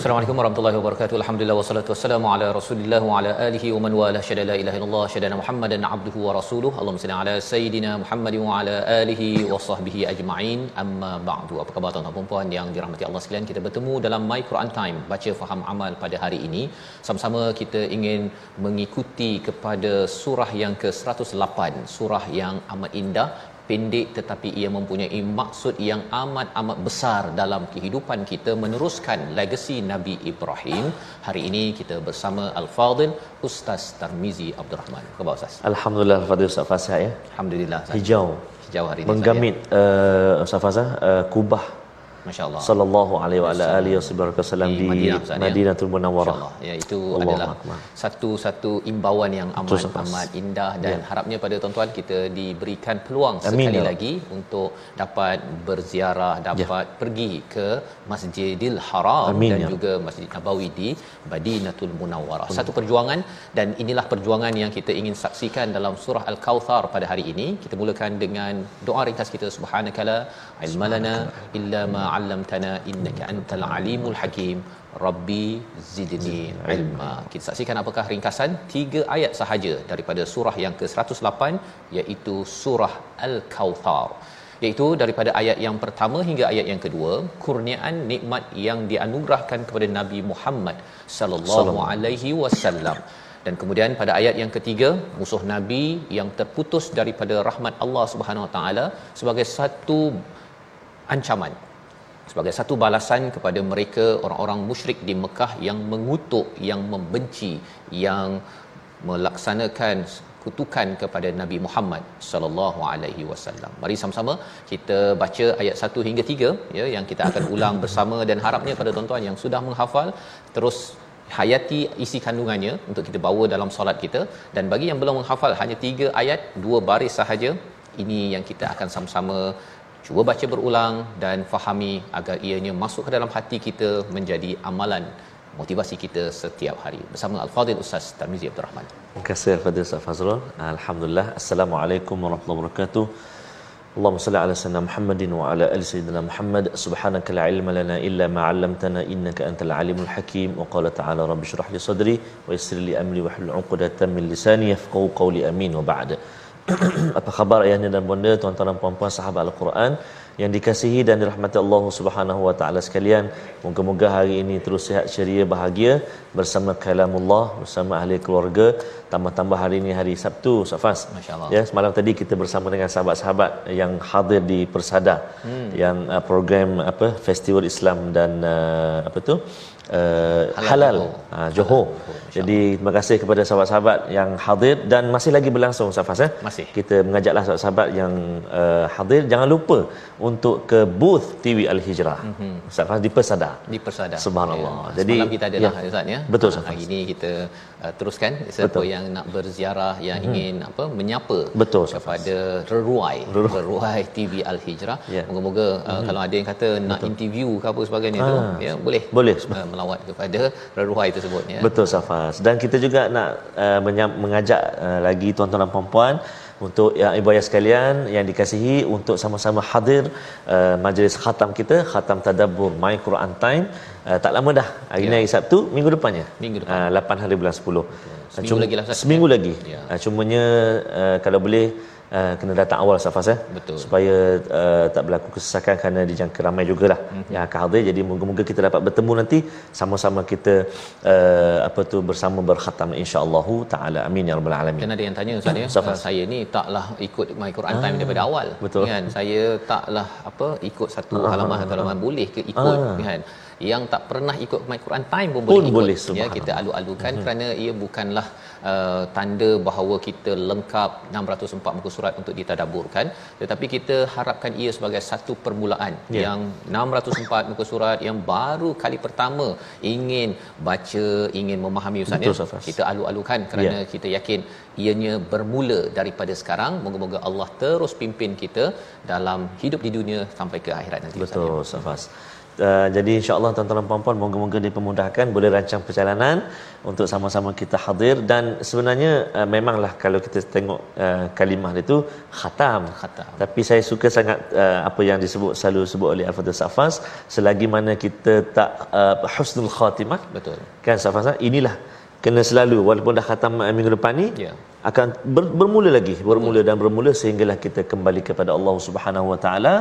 Assalamualaikum warahmatullahi wabarakatuh. Alhamdulillah wassalatu wassalamu ala Rasulillah wa ala alihi wa man wala syada la ilaha illallah syada Muhammadan abduhu wa rasuluh. Allahumma salli ala sayidina Muhammad wa ala alihi wa sahbihi ajma'in. Amma ba'du. Apa khabar tuan-tuan dan puan yang dirahmati Allah sekalian? Kita bertemu dalam My Quran Time, baca faham amal pada hari ini. Sama-sama kita ingin mengikuti kepada surah yang ke-108, surah yang amat indah pendek tetapi ia mempunyai maksud yang amat amat besar dalam kehidupan kita meneruskan legasi Nabi Ibrahim. Hari ini kita bersama Al-Fadil Ustaz Tarmizi Abdul Rahman. Khabar Ustaz? Alhamdulillah Fadil Ustaz Fasah ya. Alhamdulillah. Ustaz. Hijau. Hijau hari ini. Menggamit uh, Ustaz Fasah uh, Kubah Masya-Allah. sallallahu alaihi wa ala alihi wasallam di Madinah, ya. Madinatul Munawwarah. Ya, itu Allahu adalah Akbar. satu-satu imbauan yang amat Ustaz. amat indah dan Ya. harapnya pada tuan-tuan kita diberikan peluang Amin, sekali ya. lagi untuk dapat berziarah, dapat pergi ke Masjidil Haram Amin, dan ya. juga Masjid Nabawi di Madinatul Munawwarah. Satu perjuangan dan inilah perjuangan yang kita ingin saksikan dalam surah Al-Kautsar pada hari ini. Kita mulakan dengan doa ringkas kita subhanakala ilmalana illa ma 'allamtana innaka antal alimul hakim. Rabbi zidni ilma. Kita saksikan apakah ringkasan tiga ayat sahaja daripada surah yang ke-108 iaitu surah Al-Kautsar iaitu daripada ayat yang pertama hingga ayat yang kedua kurniaan nikmat yang dianugerahkan kepada Nabi Muhammad sallallahu alaihi wasallam dan kemudian pada ayat yang ketiga musuh nabi yang terputus daripada rahmat Allah Subhanahu wa taala sebagai satu ancaman sebagai satu balasan kepada mereka orang-orang musyrik di Mekah yang mengutuk yang membenci yang melaksanakan kutukan kepada Nabi Muhammad sallallahu alaihi wasallam. Mari sama-sama kita baca ayat 1 hingga 3 ya yang kita akan ulang bersama dan harapnya pada tuan-tuan yang sudah menghafal terus hayati isi kandungannya untuk kita bawa dalam solat kita dan bagi yang belum menghafal hanya 3 ayat 2 baris sahaja ini yang kita akan sama-sama cuba baca berulang dan fahami agar ianya masuk ke dalam hati kita menjadi amalan motivasi kita setiap hari bersama Al-Fadhil Ustaz Tarmizi Abdul Rahman. Terima kasih Fadil Ustaz Fazrul. Alhamdulillah. Assalamualaikum warahmatullahi wabarakatuh. Allahumma salli ala sayyidina Muhammadin wa ala ali sayyidina Muhammad. Subhanaka la ilma lana illa ma 'allamtana innaka antal alimul hakim. Wa qala ta'ala rabbi shrah li sadri wa yassir li amri wa hlul 'uqdatam min lisani yafqahu qawli amin wa ba'd. Apa khabar ayahnya dan bonda tuan-tuan dan puan-puan sahabat Al-Quran yang dikasihi dan dirahmati Allah Subhanahu wa taala sekalian. Moga-moga hari ini terus sihat ceria bahagia bersama kalamullah bersama ahli keluarga. Tambah-tambah hari ini hari Sabtu Safas. Masya-Allah. Ya, semalam tadi kita bersama dengan sahabat-sahabat yang hadir di Persada hmm. yang uh, program apa Festival Islam dan uh, apa tu uh, Halal halal, Johor. halal. Uh, Johor. Jadi terima kasih kepada sahabat-sahabat yang hadir dan masih lagi berlangsung Safas eh. Masih. Kita mengajaklah sahabat-sahabat yang uh, hadir jangan lupa untuk ke booth TV Al Hijrah. Mm-hmm. Safas di Persada. di Persada. Subhanallah. Ya. Jadi, Semalam kita adalah ya. ya. Ustaz ya. Betul, Ustaz. Hari ini kita uh, teruskan siapa Betul. yang nak berziarah yang hmm. ingin apa menyapa Betul, kepada Reruai Reruai TV Al Hijrah. Ya. Moga-moga uh, kalau ada yang kata nak interview ke apa sebagainya tu Ah. ya boleh. Boleh. Uh, melawat kepada Reruai tersebut ya. Betul Safas. Dan kita juga nak uh, menyam, mengajak uh, lagi tuan-tuan dan puan-puan untuk yang ibu ayah sekalian yang dikasihi untuk sama-sama hadir uh, majlis khatam kita khatam tadabbur my Quran time uh, tak lama dah hari ya. ni hari Sabtu minggu depannya minggu depan uh, 8 hari bulan 10 seminggu Cuma, lagi lah seminggu lagi ya. uh, cumanya uh, kalau boleh uh, kena datang awal safas eh? Betul. Supaya uh, tak berlaku kesesakan kerana dijangka ramai jugalah. Mm-hmm. yang akan hadir jadi moga-moga kita dapat bertemu nanti. Sama-sama kita uh, apa tu bersama berkhatam insyaallah taala. Amin ya rabbal alamin. Kan ada yang tanya ustaz ya? Uh, saya ni taklah ikut my Quran time ah, daripada awal betul. kan? Saya taklah apa ikut satu ah, halaman satu halaman ah, boleh ke ikut ah. kan? Yang tak pernah ikut my Quran time pun, pun boleh boleh ikut ya kita alu-alukan hmm. kerana ia bukanlah uh, tanda bahawa kita lengkap 604 muka surat untuk ditadaburkan tetapi kita harapkan ia sebagai satu permulaan yeah. yang 604 muka surat yang baru kali pertama ingin baca ingin memahami ustaz ya. Kita alu-alukan kerana yeah. kita yakin ianya bermula daripada sekarang. Moga-moga Allah terus pimpin kita dalam hidup di dunia sampai ke akhirat nanti betul Safas Uh, jadi insyaallah tuan-tuan dan puan-puan moga-moga dipermudahkan boleh rancang perjalanan untuk sama-sama kita hadir. Dan sebenarnya uh, memanglah kalau kita tengok uh, kalimah itu khatam. Khatam. Tapi saya suka sangat uh, apa yang disebut selalu sebut oleh Al-Fadhil Safas selagi mana kita tak uh, husnul khatimah. Betul. Kan Safas inilah kena selalu walaupun dah khatam uh, minggu depan ni yeah akan ber, bermula lagi bermula dan bermula sehinggalah kita kembali kepada Allah Subhanahu wa taala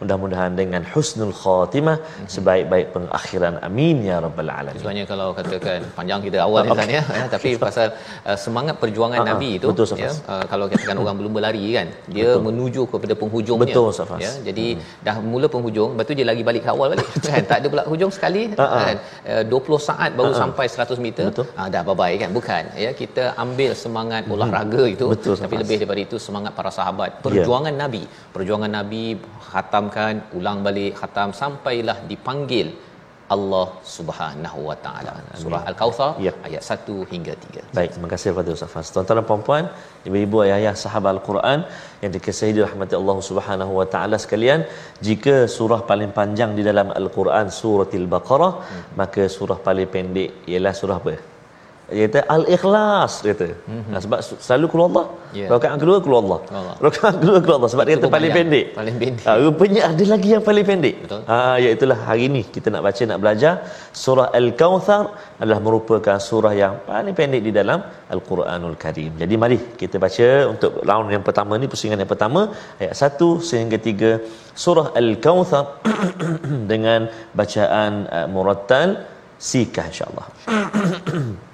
mudah-mudahan dengan husnul khatimah mm-hmm. sebaik-baik pengakhiran amin ya rabbal alamin sebenarnya kalau katakan panjang kita awal ni kan ya eh, tapi pasal uh, semangat perjuangan uh-huh. nabi itu betul, ya uh, kalau katakan orang belum berlari kan dia betul. menuju kepada penghujungnya betul Safas. ya jadi hmm. dah mula penghujung lepas tu dia lagi balik ke awal balik kan tak ada pula hujung sekali uh-huh. kan uh, 20 saat baru uh-huh. sampai 100 meter uh, dah bye bye kan bukan ya kita ambil semangat hmm olahraga itu Betul, tapi lebih daripada itu semangat para sahabat ya. perjuangan yeah. nabi perjuangan nabi khatamkan ulang balik khatam sampailah dipanggil Allah Subhanahu Wa Taala. Surah Al-Kautsar ya. ayat 1 hingga 3. Baik, terima kasih kepada Ustaz Fas. Tuan-tuan dan puan-puan, ibu-ibu ayah-ayah sahabat Al-Quran yang dikasihi dirahmati Allah Subhanahu Wa Taala sekalian, jika surah paling panjang di dalam Al-Quran surah Al-Baqarah, hmm. maka surah paling pendek ialah surah apa? Dia kata al-ikhlas dia kata. Mm-hmm. nah, sebab selalu keluar Allah. Yeah. rakaat kedua keluar Allah, Allah. rakaat kedua keluar Allah. Sebab dia kata paling pendek. Paling pendek. Ha, rupanya ada lagi yang paling pendek. Betul. Ha, iaitulah hari ini kita nak baca nak belajar. Surah al-kautsar adalah merupakan surah yang paling pendek di dalam al-Quranul Karim. Jadi mari kita baca untuk round yang pertama ni pusingan yang pertama ayat 1 sehingga 3 surah al-kautsar dengan bacaan uh, murattal sikah insyaallah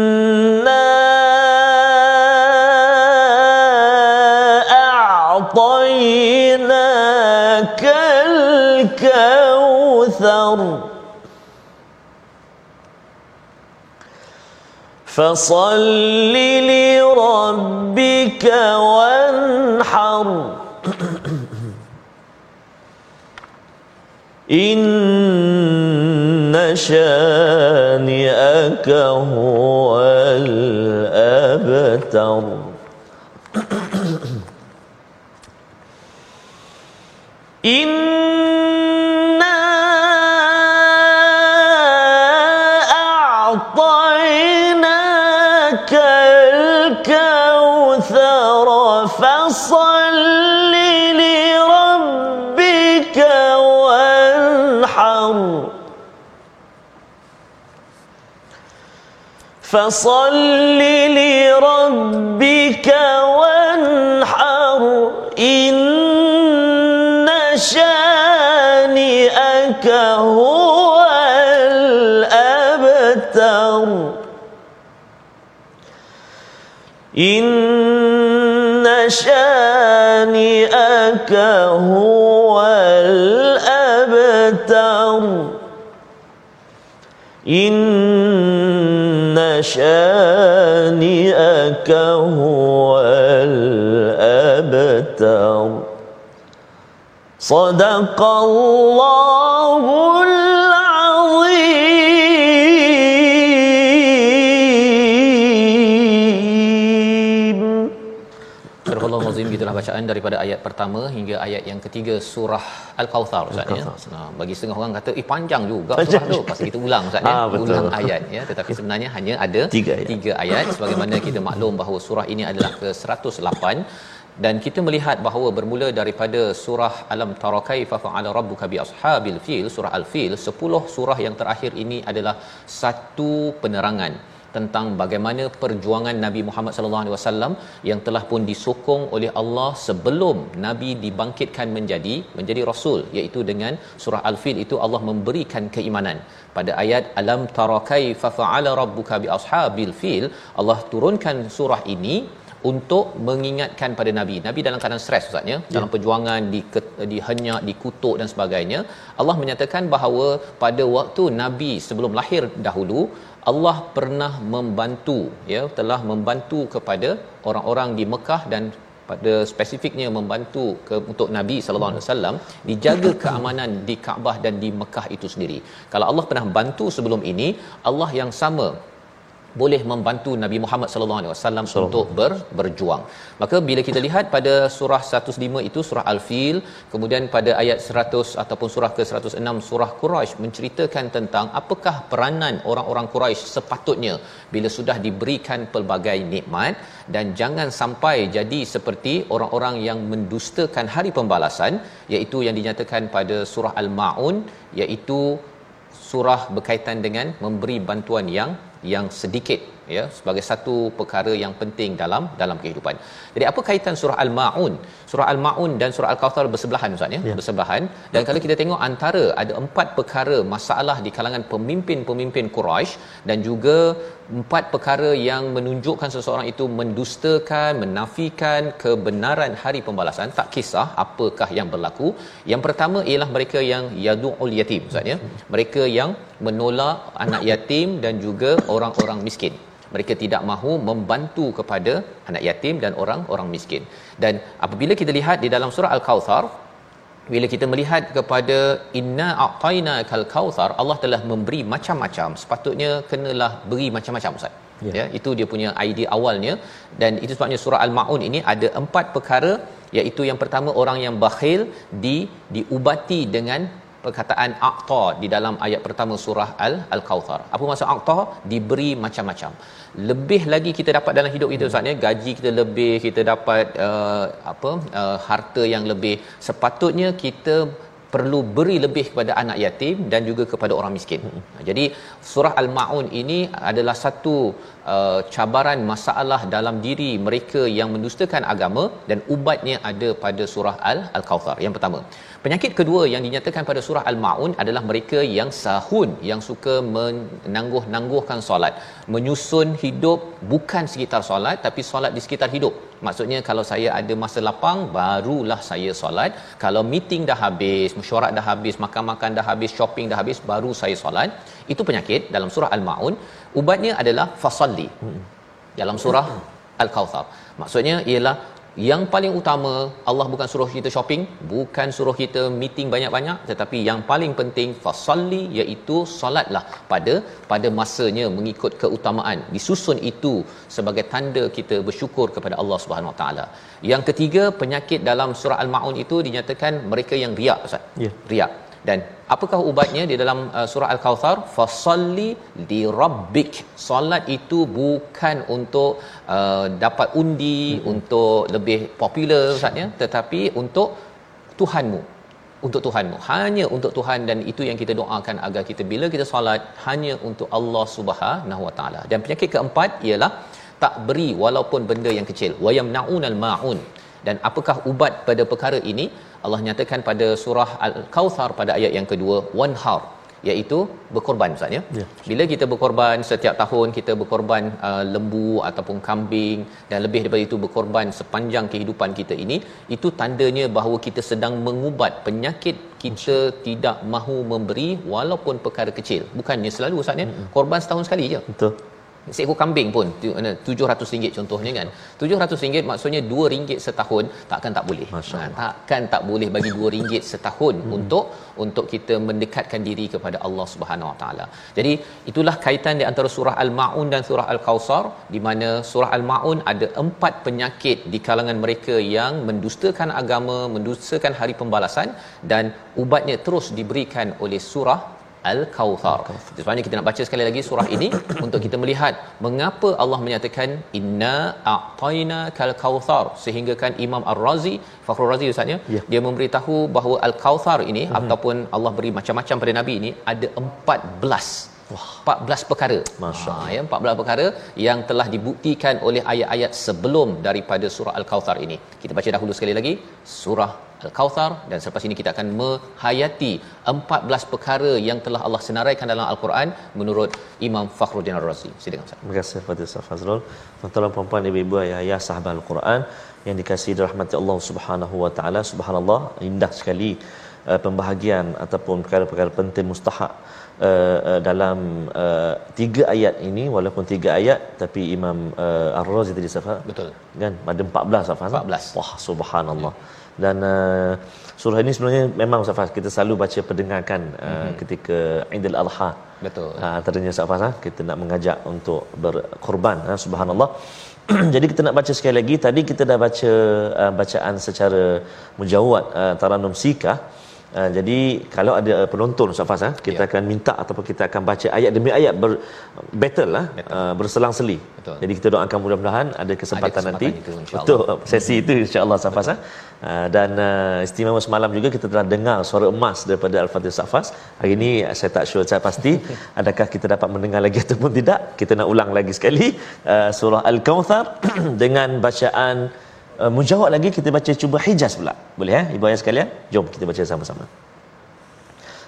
فصل لربك وانحر. إن شانئك هو الأبتر. فصل لربك وانحر إن شانئك هو الأبتر. إن شانئك هو الأبتر. إن شانئك هو الأبتر. صدق الله bacaan daripada ayat pertama hingga ayat yang ketiga surah Al-Kautsar Ustaz ya. Nah, bagi setengah orang kata eh panjang juga surah tu pasal kita ulang Ustaz ya. Ah, betul. Ulang ayat ya tetapi sebenarnya hanya ada Tiga ayat. tiga ayat sebagaimana kita maklum bahawa surah ini adalah ke 108 dan kita melihat bahawa bermula daripada surah alam tara kaifa fa'ala rabbuka bi ashabil fil surah al-fil 10 surah yang terakhir ini adalah satu penerangan tentang bagaimana perjuangan Nabi Muhammad sallallahu alaihi wasallam yang telah pun disokong oleh Allah sebelum Nabi dibangkitkan menjadi menjadi rasul iaitu dengan surah al-fil itu Allah memberikan keimanan. Pada ayat alam tara kaifa fa'ala rabbuka bi ashabil fil Allah turunkan surah ini untuk mengingatkan pada nabi. Nabi dalam keadaan stres ustaznya ya. dalam perjuangan di dihenyak dikutuk dan sebagainya Allah menyatakan bahawa pada waktu nabi sebelum lahir dahulu Allah pernah membantu ya telah membantu kepada orang-orang di Mekah dan pada spesifiknya membantu ke, untuk Nabi sallallahu alaihi wasallam dijaga keamanan di Kaabah dan di Mekah itu sendiri. Kalau Allah pernah bantu sebelum ini, Allah yang sama boleh membantu Nabi Muhammad sallallahu alaihi wasallam untuk ber, berjuang. Maka bila kita lihat pada surah 105 itu surah Al-Fil, kemudian pada ayat 100 ataupun surah ke-106 surah Quraisy menceritakan tentang apakah peranan orang-orang Quraisy sepatutnya bila sudah diberikan pelbagai nikmat dan jangan sampai jadi seperti orang-orang yang mendustakan hari pembalasan iaitu yang dinyatakan pada surah Al-Maun iaitu surah berkaitan dengan memberi bantuan yang yang sedikit ya sebagai satu perkara yang penting dalam dalam kehidupan. Jadi apa kaitan surah Al-Maun? Surah Al-Maun dan surah Al-Kautsar bersebelahan Ustaz ya, ya. bersebelahan. Dan kalau kita tengok antara ada empat perkara masalah di kalangan pemimpin-pemimpin Quraisy dan juga empat perkara yang menunjukkan seseorang itu mendustakan, menafikan kebenaran hari pembalasan. Tak kisah apakah yang berlaku. Yang pertama ialah mereka yang yadu'ul yatim Ustaz ya. Mereka yang menolak anak yatim dan juga orang-orang miskin mereka tidak mahu membantu kepada anak yatim dan orang-orang miskin. Dan apabila kita lihat di dalam surah Al-Kautsar bila kita melihat kepada inna a'taina kal kautsar Allah telah memberi macam-macam sepatutnya kenalah beri macam-macam ustaz ya. ya itu dia punya idea awalnya dan itu sebabnya surah al-maun ini ada empat perkara iaitu yang pertama orang yang bakhil di diubati dengan perkataan aqta di dalam ayat pertama surah al al-kautsar apa maksud aqta diberi macam-macam lebih lagi kita dapat dalam hidup kita ustaz ya gaji kita lebih kita dapat uh, apa uh, harta yang lebih sepatutnya kita perlu beri lebih kepada anak yatim dan juga kepada orang miskin. Hmm. Jadi surah Al-Maun ini adalah satu uh, cabaran masalah dalam diri mereka yang mendustakan agama dan ubatnya ada pada surah Al Al-Kautsar. Yang pertama. Penyakit kedua yang dinyatakan pada surah Al-Maun adalah mereka yang sahun yang suka menangguh-nangguhkan solat, menyusun hidup bukan sekitar solat tapi solat di sekitar hidup. Maksudnya kalau saya ada masa lapang barulah saya solat. Kalau meeting dah habis, mesyuarat dah habis, makan-makan dah habis, shopping dah habis baru saya solat. Itu penyakit dalam surah Al-Maun. Ubatnya adalah fasalli. Dalam surah Al-Kautsar. Maksudnya ialah yang paling utama Allah bukan suruh kita shopping bukan suruh kita meeting banyak-banyak tetapi yang paling penting fasalli iaitu solatlah pada pada masanya mengikut keutamaan disusun itu sebagai tanda kita bersyukur kepada Allah Subhanahu Wa Taala. Yang ketiga penyakit dalam surah al-maun itu dinyatakan mereka yang riak ustaz. Ya. Riak dan apakah ubatnya di dalam uh, surah al-kautsar fasalli li rabbik. Solat itu bukan untuk uh, dapat undi hmm. untuk lebih popular ustaz ya. Tetapi untuk Tuhanmu. Untuk Tuhanmu. Hanya untuk Tuhan dan itu yang kita doakan agar kita bila kita solat hanya untuk Allah Subhanahu Wa Taala. Dan penyakit keempat ialah tak beri walaupun benda yang kecil. Wayamnaunal maun. Dan apakah ubat pada perkara ini Allah nyatakan pada surah Al-Kautsar pada ayat yang kedua wanhar iaitu berkorban Ustaz ya. ya. Bila kita berkorban setiap tahun kita berkorban uh, lembu ataupun kambing dan lebih daripada itu berkorban sepanjang kehidupan kita ini itu tandanya bahawa kita sedang mengubat penyakit kita tidak mahu memberi walaupun perkara kecil. Bukannya selalu Ustaz ya. Korban setahun sekali je. Betul seekor kambing pun tu- mana, RM700 contohnya kan. RM700 maksudnya RM2 setahun takkan tak boleh. Ha, takkan tak boleh bagi RM2 setahun hmm. untuk untuk kita mendekatkan diri kepada Allah Subhanahu Wa Taala. Jadi itulah kaitan di antara surah Al-Maun dan surah Al-Kausar di mana surah Al-Maun ada empat penyakit di kalangan mereka yang mendustakan agama mendustakan hari pembalasan dan ubatnya terus diberikan oleh surah Al-Kautsar. Sebenarnya kita nak baca sekali lagi surah ini untuk kita melihat mengapa Allah menyatakan inna a'tayna kal kautsar sehingga kan Imam Ar-Razi Fakhrul Razi ustaznya Ya. dia memberitahu bahawa Al-Kautsar ini mm-hmm. ataupun Allah beri macam-macam pada nabi ini ada 14 Wah, 14 perkara. Masya Ha, ya, 14 perkara yang telah dibuktikan oleh ayat-ayat sebelum daripada surah Al-Kautsar ini. Kita baca dahulu sekali lagi surah Al-Kautsar dan selepas ini kita akan menghayati 14 perkara yang telah Allah senaraikan dalam Al-Quran menurut Imam Fakhruddin Ar-Razi. Silakan Ustaz. Terima kasih kepada Ustaz Fazrul. Tuan-tuan dan puan-puan, ibu-ibu, ayah-ayah, sahabat Al-Quran yang dikasihi dirahmati Allah Subhanahu wa taala. Subhanallah, indah sekali uh, pembahagian ataupun perkara-perkara penting mustahak uh, uh, dalam uh, tiga ayat ini walaupun tiga ayat tapi Imam uh, Ar-Razi tadi Safa Betul. kan ada 14 Safa 14. wah subhanallah dan uh, surah ini sebenarnya memang Safa kita selalu baca pendengarkan uh, mm-hmm. ketika Aidil Adha Betul. Ha, antaranya Ustaz Fazal kita nak mengajak untuk berkorban ha, subhanallah jadi kita nak baca sekali lagi tadi kita dah baca uh, bacaan secara mujawad uh, taranum sikah Uh, jadi kalau ada uh, penonton Ustaz Faz, ha, kita Ya. akan minta ataupun kita akan baca ayat demi ayat ber, battle lah, uh, berselang-seli. Betul. Jadi kita doakan mudah-mudahan ada kesempatan, kesempatan nanti itu, untuk sesi itu insya-Allah Ustaz ha. Uh, dan uh, istimewa semalam juga kita telah dengar suara emas daripada Al-Fatih Ustaz Faz. Hari ini uh, saya tak sure saya pasti adakah kita dapat mendengar lagi ataupun tidak. Kita nak ulang lagi sekali uh, surah Al-Kautsar dengan bacaan Eh, menjawab lagi kita baca cuba Hijaz pula. Boleh eh ibu ayah sekalian? Jom kita baca sama-sama.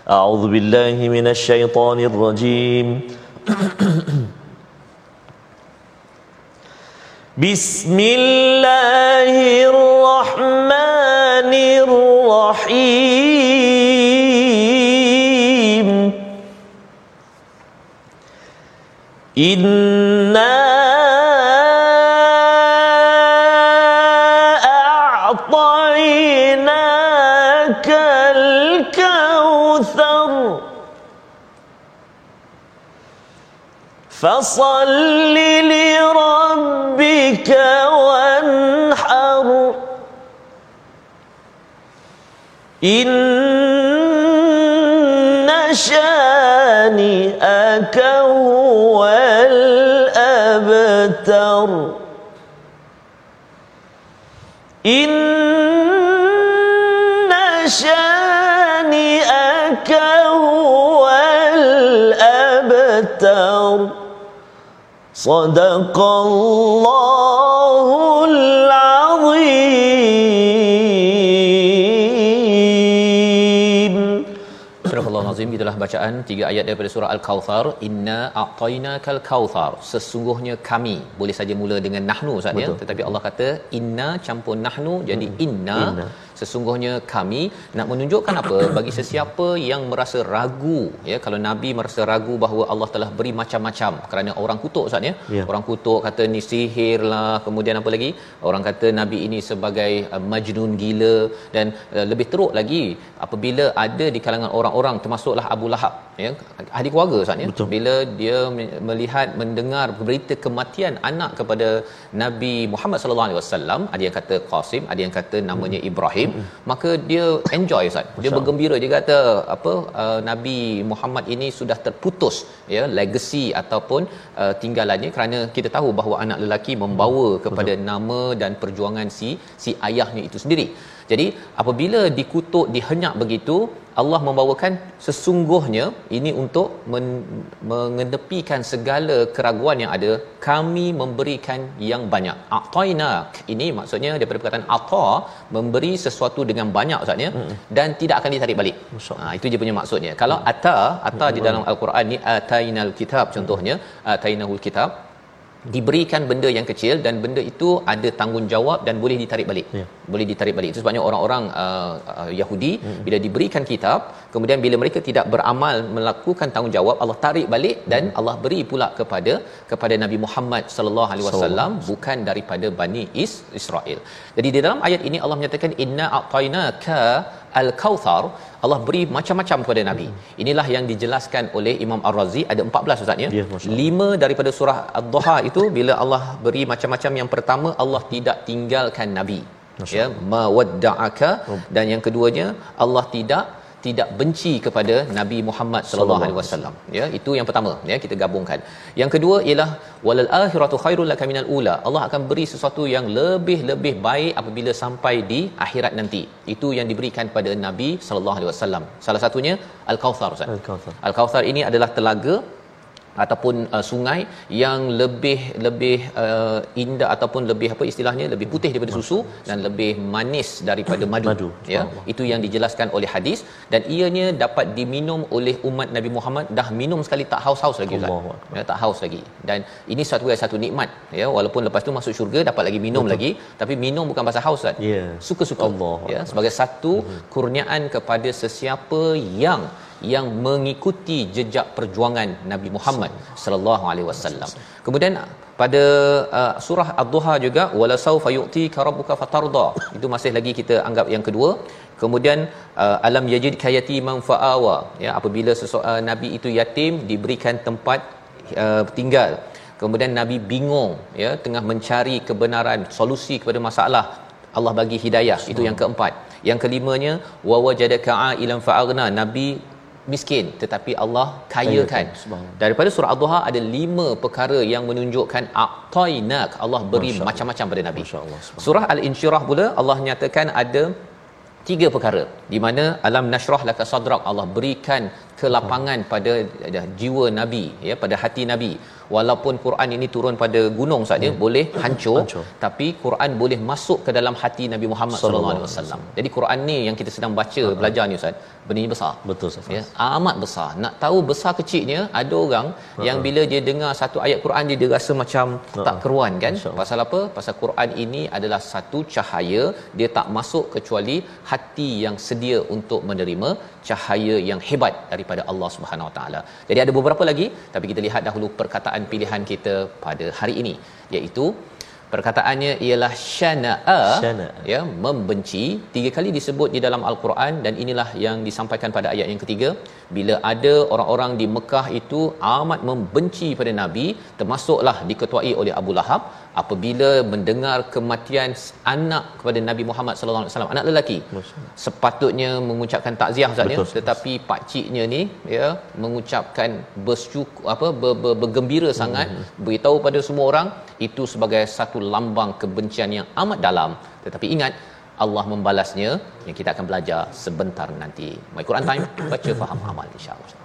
A'udzu billahi minasyaitonir rajim. Bismillahirrahmanirrahim. Inna فصل لربك وانحر. إن شانئك هو الأبتر. إن شانئك صدق الله العظيم Surah Al-Azim itulah bacaan tiga ayat daripada surah Al-Kautsar inna a'tainakal kautsar sesungguhnya kami boleh saja mula dengan nahnu Ustaz ya Betul. tetapi Allah kata inna campur nahnu jadi inna, Inna. sesungguhnya kami nak menunjukkan apa bagi sesiapa yang merasa ragu ya kalau nabi merasa ragu bahawa Allah telah beri macam-macam kerana orang kutuk Ustaz ya Ya. orang kutuk kata ni sihir lah kemudian apa lagi orang kata nabi ini sebagai uh, majnun gila dan uh, lebih teruk lagi apabila ada di kalangan orang-orang termasuklah Abu Lahab ya ahli keluarga Ustaz ya Betul. bila dia me- melihat mendengar berita kematian anak kepada Nabi Muhammad sallallahu alaihi wasallam ada yang kata Qasim ada yang kata namanya Ibrahim maka dia enjoy Ustaz. Dia bergembira. Dia kata apa uh, Nabi Muhammad ini sudah terputus ya legacy ataupun uh, tinggalannya kerana kita tahu bahawa anak lelaki membawa kepada nama dan perjuangan si si ayahnya itu sendiri. Jadi apabila dikutuk dihenyak begitu Allah membawakan sesungguhnya ini untuk men, mengedepikan segala keraguan yang ada. Kami memberikan yang banyak. A'taina ini maksudnya daripada perkataan ata memberi sesuatu dengan banyak maksudnya hmm. dan tidak akan ditarik balik. Ha, itu dia punya maksudnya. Kalau ata ata di dalam al-Quran ni atainal kitab contohnya atainahul kitab diberikan benda yang kecil dan benda itu ada tanggungjawab dan boleh ditarik balik. Ya. Boleh ditarik balik. Itu sebabnya orang-orang uh, uh, Yahudi bila diberikan kitab, kemudian bila mereka tidak beramal melakukan tanggungjawab, Allah tarik balik dan Allah beri pula kepada kepada Nabi Muhammad sallallahu alaihi wasallam bukan daripada Bani Is Israel. Jadi di dalam ayat ini Allah menyatakan inna a'tainaka al-kautsar Allah beri macam-macam kepada nabi. Inilah yang dijelaskan oleh Imam Ar-Razi ada 14 ustaz ya. Ya, Masya Allah. Lima daripada surah Ad-Duha itu bila Allah beri macam-macam yang pertama Allah tidak tinggalkan nabi. Ya, mawadda'aka dan yang keduanya Allah tidak tidak benci kepada Nabi Muhammad sallallahu alaihi wasallam. Ya itu yang pertama ya kita gabungkan. Yang kedua ialah walal akhiratu khairul laka minal ula. Allah akan beri sesuatu yang lebih-lebih baik apabila sampai di akhirat nanti. Itu yang diberikan pada Nabi sallallahu alaihi wasallam. Salah satunya al-kautsar ustaz. Al-Kautsar. al-kautsar ini adalah telaga ataupun uh, sungai yang lebih lebih uh, indah ataupun lebih apa istilahnya lebih putih daripada susu dan lebih manis daripada madu, Madu, ya itu yang dijelaskan oleh hadis dan ianya dapat diminum oleh umat Nabi Muhammad. Dah minum sekali tak haus-haus lagi ustaz. Akbar. ya, tak haus lagi. Dan ini satu satu nikmat ya walaupun lepas tu masuk syurga dapat lagi minum Betul. lagi tapi minum bukan pasal haus ustaz. Ya. suka-suka. Allahu ya sebagai satu kurniaan kepada sesiapa yang yang mengikuti jejak perjuangan Nabi Muhammad sallallahu alaihi wasallam. Kemudian pada uh, surah Ad-Duha juga wala saufa yu'tika rabbuka fatarda. Itu masih lagi kita anggap yang kedua. Kemudian uh, alam yajidka yatiman fa'awa. Ya apabila seseorang nabi itu yatim diberikan tempat uh, tinggal. Kemudian nabi bingung ya tengah mencari kebenaran, solusi kepada masalah. Allah bagi hidayah. Itu yang keempat. Yang kelimanya wa wajadaka ailan fa'aghna. Nabi miskin tetapi Allah kayakan. Daripada surah Ad-Duha ada lima perkara yang menunjukkan aqtainak Allah beri Masya macam-macam pada Nabi. Surah Al-Insyirah pula Allah nyatakan ada tiga perkara di mana alam nasrah laka sadrak Allah berikan kelapangan pada uh, jiwa nabi ya pada hati nabi walaupun Quran ini turun pada gunung saja hmm. boleh hancur, Hancur. tapi Quran boleh masuk ke dalam hati Nabi Muhammad sallallahu alaihi wasallam. Jadi Quran ni yang kita sedang baca belajar ni ustaz, benda ni besar. Betul Ustaz. Ya, amat besar. Nak tahu besar kecilnya, ada orang yang bila dia dengar satu ayat Quran dia, dia rasa macam tak keruan kan? Masya Allah. Pasal apa? Pasal Quran ini adalah satu cahaya, dia tak masuk kecuali hati yang sedia untuk menerima cahaya yang hebat daripada Allah Subhanahu Wa Taala. Jadi ada beberapa lagi, tapi kita lihat dahulu perkataan pilihan kita pada hari ini iaitu perkataannya ialah syana'a Syana'a. ya membenci tiga kali disebut di dalam al-Quran dan inilah yang disampaikan pada ayat yang ketiga bila ada orang-orang di Mekah itu amat membenci pada nabi termasuklah diketuai oleh Abu Lahab apabila mendengar kematian anak kepada Nabi Muhammad sallallahu alaihi wasallam anak lelaki sepatutnya mengucapkan takziah Ustaz ya Betul, Ustaz. tetapi pak ciknya ni ya mengucapkan bersyukur apa ber, ber, bergembira sangat beritahu pada semua orang itu sebagai satu lambang kebencian yang amat dalam tetapi ingat Allah membalasnya yang kita akan belajar sebentar nanti. My Quran Time baca faham amal insya-Allah.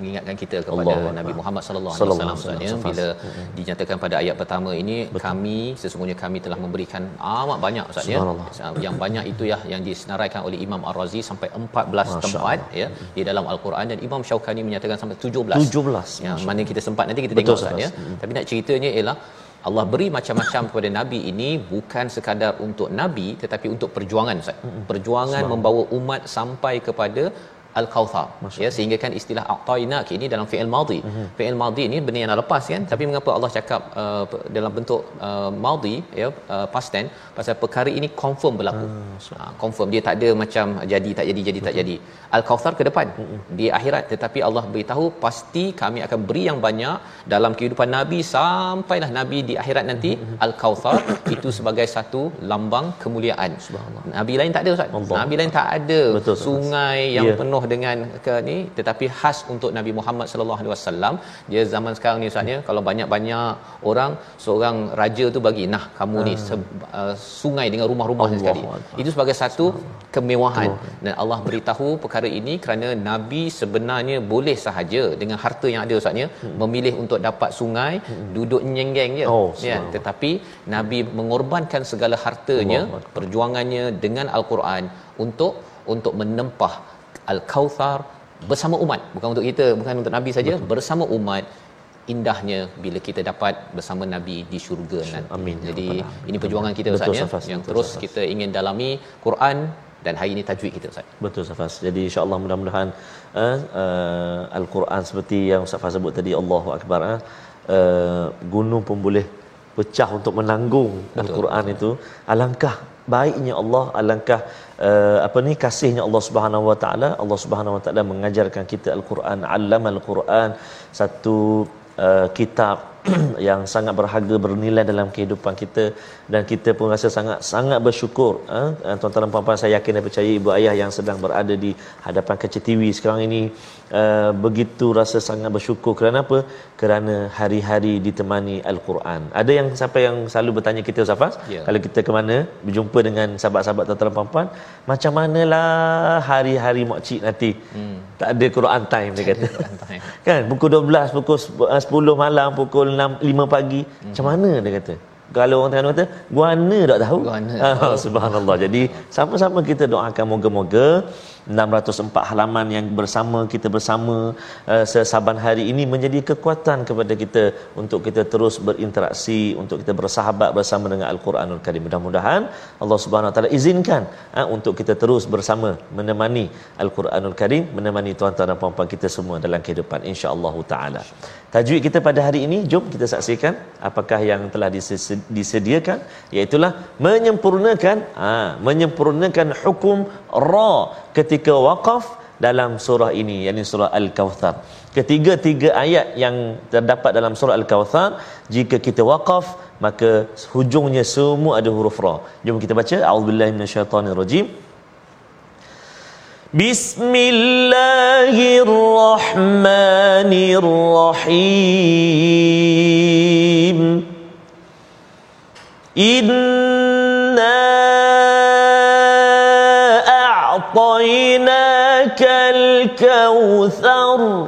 Mengingatkan kita kepada Akbar. Nabi Muhammad sallallahu alaihi wasallam alaihi Ustaz, ya. bila dinyatakan pada ayat pertama ini kami sesungguhnya kami telah memberikan amat banyak Ustaz ya. Yang banyak itu ya yang disenaraikan oleh Imam Ar-Razi sampai 14 Masya tempat ya di dalam Al-Quran. Dan Imam Syaukani menyatakan sampai 17. 17, Yang mana kita sempat nanti kita Betul, tengok Ustaz ya. Tapi nak ceritanya ialah Allah beri macam-macam kepada nabi ini bukan sekadar untuk nabi tetapi untuk perjuangan Ustaz. Perjuangan membawa umat sampai kepada al-kautsar ya sehingga kan istilah aqtainak ini dalam fi'il madhi. Mm-hmm. fi'il madhi ini benda yang dah lepas kan? Tapi mengapa Allah cakap uh, dalam bentuk uh, madhi ya uh, past tense? Pasal perkara ini confirm berlaku. Mm-hmm. uh, confirm. Dia tak ada macam jadi tak jadi jadi mm-hmm. tak jadi. Al-kautsar ke depan? Mm-hmm. di akhirat. Tetapi Allah beritahu pasti kami akan beri yang banyak dalam kehidupan nabi sampailah nabi di akhirat nanti. Mm-hmm. al-kautsar itu sebagai satu lambang kemuliaan. Subhanallah. Nabi lain tak ada ustaz. Allah. nabi lain tak ada Betul, sungai yang yeah. penuh dengan ke ni tetapi khas untuk Nabi Muhammad sallallahu alaihi wasallam dia zaman sekarang ni ustaz ya kalau banyak-banyak orang seorang raja tu bagi nah kamu ni hmm. se- uh, sungai dengan rumah-rumah Allah sekali Allah. itu sebagai satu kemewahan Allah. dan Allah beritahu perkara ini kerana nabi sebenarnya boleh sahaja dengan harta yang ada ustaz ya hmm. memilih untuk dapat sungai hmm. duduk nyenggeng je oh, ya tetapi nabi mengorbankan segala hartanya Allah. perjuangannya dengan al-Quran untuk untuk menempah al-kautsar bersama umat. Bukan untuk kita bukan untuk nabi saja Betul. bersama umat. Indahnya bila kita dapat bersama nabi di syurga nanti amin. Ya jadi ya ini perjuangan kita ustaz ya yang Betul, terus Safas. kita ingin dalami Quran dan hari ini tajwid kita ustaz. Betul Safas jadi insyaallah mudah-mudahan uh, uh, al-Quran seperti yang Ustaz Faz sebut tadi Allahu akbar uh, uh, gunung pun boleh pecah untuk menanggung Betul. al-Quran itu. Alangkah baiknya Allah alangkah uh, apa ni kasihnya Allah Subhanahu Wa Taala. Allah Subhanahu Wa Taala mengajarkan kita al-Quran allamal Quran. Satu uh, kitab yang sangat berharga bernilai dalam kehidupan kita dan kita pun rasa sangat sangat bersyukur uh, tuan-tuan dan puan-puan saya yakin dan percaya ibu ayah yang sedang berada di hadapan kaca TV sekarang ini uh, begitu rasa sangat bersyukur. Kerana apa? Kerana hari-hari ditemani al-Quran. Ada yang siapa yang selalu bertanya kita Ustaz yeah. kalau kita ke mana? Berjumpa dengan sahabat-sahabat tuan-tuan dan puan-puan macam manalah hari-hari makcik nanti? Hmm. tak ada Quran time dia kata. Kan? Pukul 12 pukul 10 malam pukul 6 5 pagi. Hmm. macam mana dia kata kalau orang Terengganu kata guana tak tahu? Guana. Oh, subhanallah. Jadi sama-sama kita doakan moga-moga 604 halaman yang bersama kita bersama uh, sesaban hari ini menjadi kekuatan kepada kita untuk kita terus berinteraksi untuk kita bersahabat bersama dengan al-Quranul Karim. Mudah-mudahan Allah Subhanahu taala izinkan uh, untuk kita terus bersama menemani al-Quranul Karim menemani tuan-tuan dan puan-puan kita semua dalam kehidupan insya-Allah taala. Tajwid kita pada hari ini jom kita saksikan apakah yang telah disediakan iaitu menyempurnakan ha, menyempurnakan hukum ra ketika waqaf dalam surah ini yakni surah al-kautsar ketiga-tiga ayat yang terdapat dalam surah al-kautsar jika kita waqaf maka hujungnya semua ada huruf ra. Jom kita baca. Auzubillahi minasyaitonirrajim bismillahirrahmanirrahim. Inna الكوثر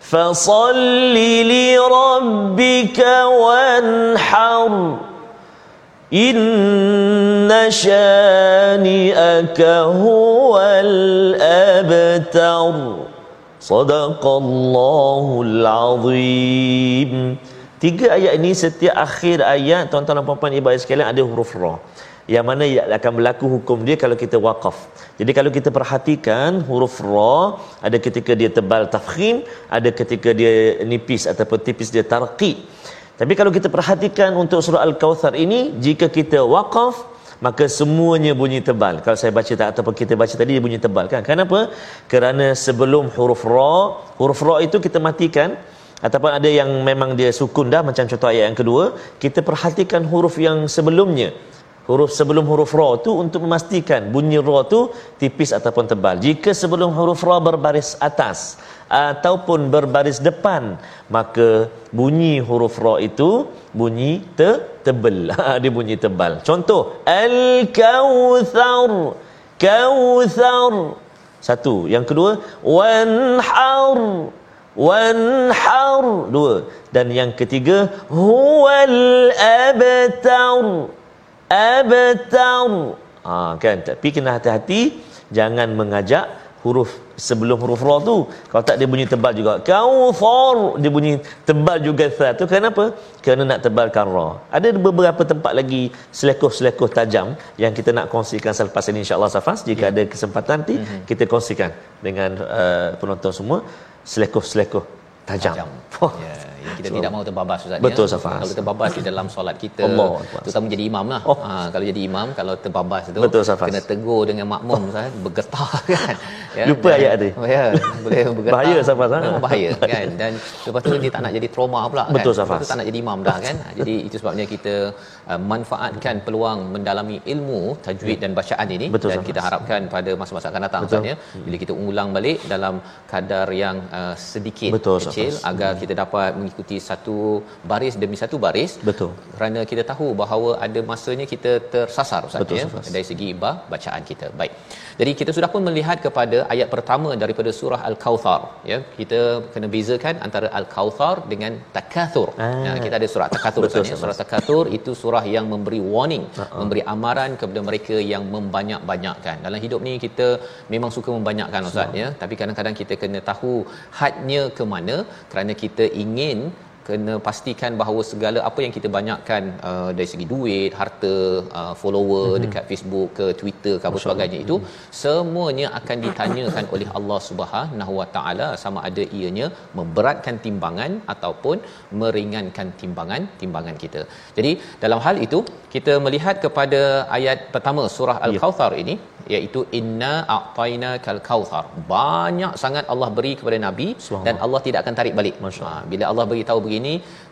فصل لربك وانحر إن شانئك هو الأبتر صدق الله العظيم Tiga ayat ini setiap akhir ayat tuan-tuan dan puan-puan ibu ayah sekalian ada huruf ra. Yang mana akan berlaku hukum dia kalau kita waqaf. Jadi kalau kita perhatikan huruf ra ada ketika dia tebal tafkhim, ada ketika dia nipis ataupun tipis dia tarqi. Tapi kalau kita perhatikan untuk surah Al-Kautsar ini, jika kita waqaf, maka semuanya bunyi tebal. Kalau saya baca tak ataupun kita baca tadi dia bunyi tebal kan? Kenapa? Kerana sebelum huruf ra, huruf ra itu kita matikan ataupun ada yang memang dia sukun dah macam contoh ayat yang kedua, kita perhatikan huruf yang sebelumnya. Huruf sebelum huruf ra tu untuk memastikan bunyi ra tu tipis ataupun tebal. Jika sebelum huruf ra berbaris atas, ataupun berbaris depan maka bunyi huruf ra itu bunyi te tebal dia bunyi tebal. Contoh al kautsar kautsar satu. Yang kedua wanhar wanhar. Dua. Dan yang ketiga huwal abtar abtar. Ha kan? Tapi kena hati-hati jangan mengajak huruf sebelum huruf ra tu. Kalau tak dia bunyi tebal juga. Kauthar dia bunyi tebal juga sa tu kenapa? Kerana nak tebalkan ra. Ada beberapa tempat lagi selekoh-selekoh tajam yang kita nak kongsikan selepas ini insyaallah safas jika ya. ada kesempatan nanti mm-hmm. kita kongsikan dengan uh, penonton semua selekoh-selekoh tajam, tajam. Kita so, tidak mahu terbabas ustaz betul ya. Safas. kalau terbabas di dalam solat kita Allah. terutama jadi imam lah oh. ha, kalau jadi imam kalau terbabas tu betul, Safas. kena tegur dengan makmum oh. Ustaz, bergetar kan ya, lupa dan, ayat tu ya boleh bergetar bahaya Safas ha? bahaya kan dan lepas tu dia tak nak jadi trauma pula kan betul Safas. tak nak jadi imam dah kan jadi itu sebabnya kita uh, manfaatkan peluang mendalami ilmu tajwid dan bacaan ini. Betul, dan kita harapkan pada masa-masa akan datang Ustaz ya bila kita ulang balik dalam kadar yang uh, sedikit betul, kecil Safas. agar kita dapat mengikuti satu baris demi satu baris. Betul. Kerana kita tahu bahawa ada masanya kita tersasar ustaz betul, ya dari segi ibah bacaan kita. Baik. Jadi kita sudah pun melihat kepada ayat pertama daripada surah al-kautsar ya. Kita kena bezakan antara al-kautsar dengan takatsur ah. ya, kita ada surah takatsur ustaz ya. Surah takatsur itu surah yang memberi warning uh-huh. memberi amaran kepada mereka yang membanyak-banyakkan. Dalam hidup ni kita memang suka membanyak,kan ustaz ya. Tapi kadang-kadang kita kena tahu hadnya ke mana kerana kita ingin kena pastikan bahawa segala apa yang kita banyakkan uh, dari segi duit, harta, uh, follower mm-hmm. dekat Facebook ke Twitter ke apa sebagainya itu mm-hmm. semuanya akan ditanyakan oleh Allah Subhanahu Wa Taala sama ada ianya memberatkan timbangan ataupun meringankan timbangan timbangan kita. Jadi dalam hal itu kita melihat kepada ayat pertama surah Al-Kautsar ini iaitu inna a'taina kal kautsar banyak sangat Allah beri kepada nabi dan Allah tidak akan tarik balik ha, bila Allah beritahu begini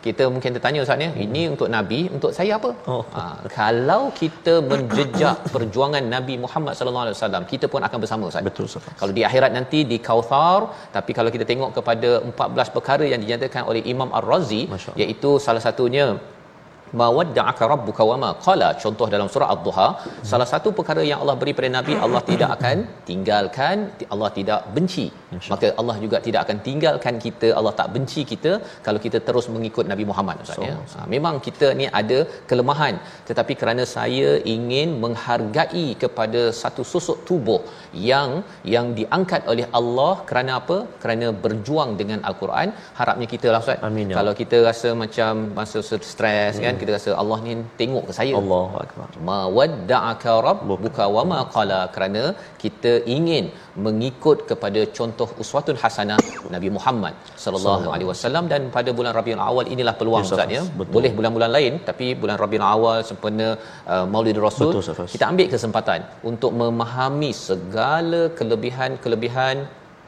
kita mungkin tertanya ustaz ya hmm. ini untuk nabi untuk saya apa oh. ha, kalau kita menjejak perjuangan nabi Muhammad sallallahu alaihi wasallam kita pun akan bersama ustaz betul ustaz kalau di akhirat nanti di kautsar tapi kalau kita tengok kepada 14 perkara yang dinyatakan oleh Imam Ar-Razi iaitu salah satunya mawadda'aka rabbuka wama qala contoh dalam surah ad-duha hmm. salah satu perkara yang Allah beri pada nabi Allah tidak akan tinggalkan Allah tidak benci maka Allah juga tidak akan tinggalkan kita Allah tak benci kita kalau kita terus mengikut Nabi Muhammad Ustaz so, ya so. Ha, memang kita ni ada kelemahan tetapi kerana saya ingin menghargai kepada satu susuk tubuh yang yang diangkat oleh Allah kerana apa kerana berjuang dengan al-Quran harapnya kita lah Ustaz Amin, ya. kalau kita rasa macam masa stres hmm. kan kita rasa Allah ni tengok ke saya. Allahu akbar. Ma wadda'aka rabbuka wa ma qala. Kerana kita ingin mengikut kepada contoh uswatun hasanah Nabi Muhammad sallallahu alaihi wasallam. Dan pada bulan Rabiul Awal inilah peluang yes, Ustaz ya. boleh bulan-bulan lain tapi bulan Rabiul Awal sempena uh, Maulid Rasul Betul, kita ambil kesempatan untuk memahami segala kelebihan-kelebihan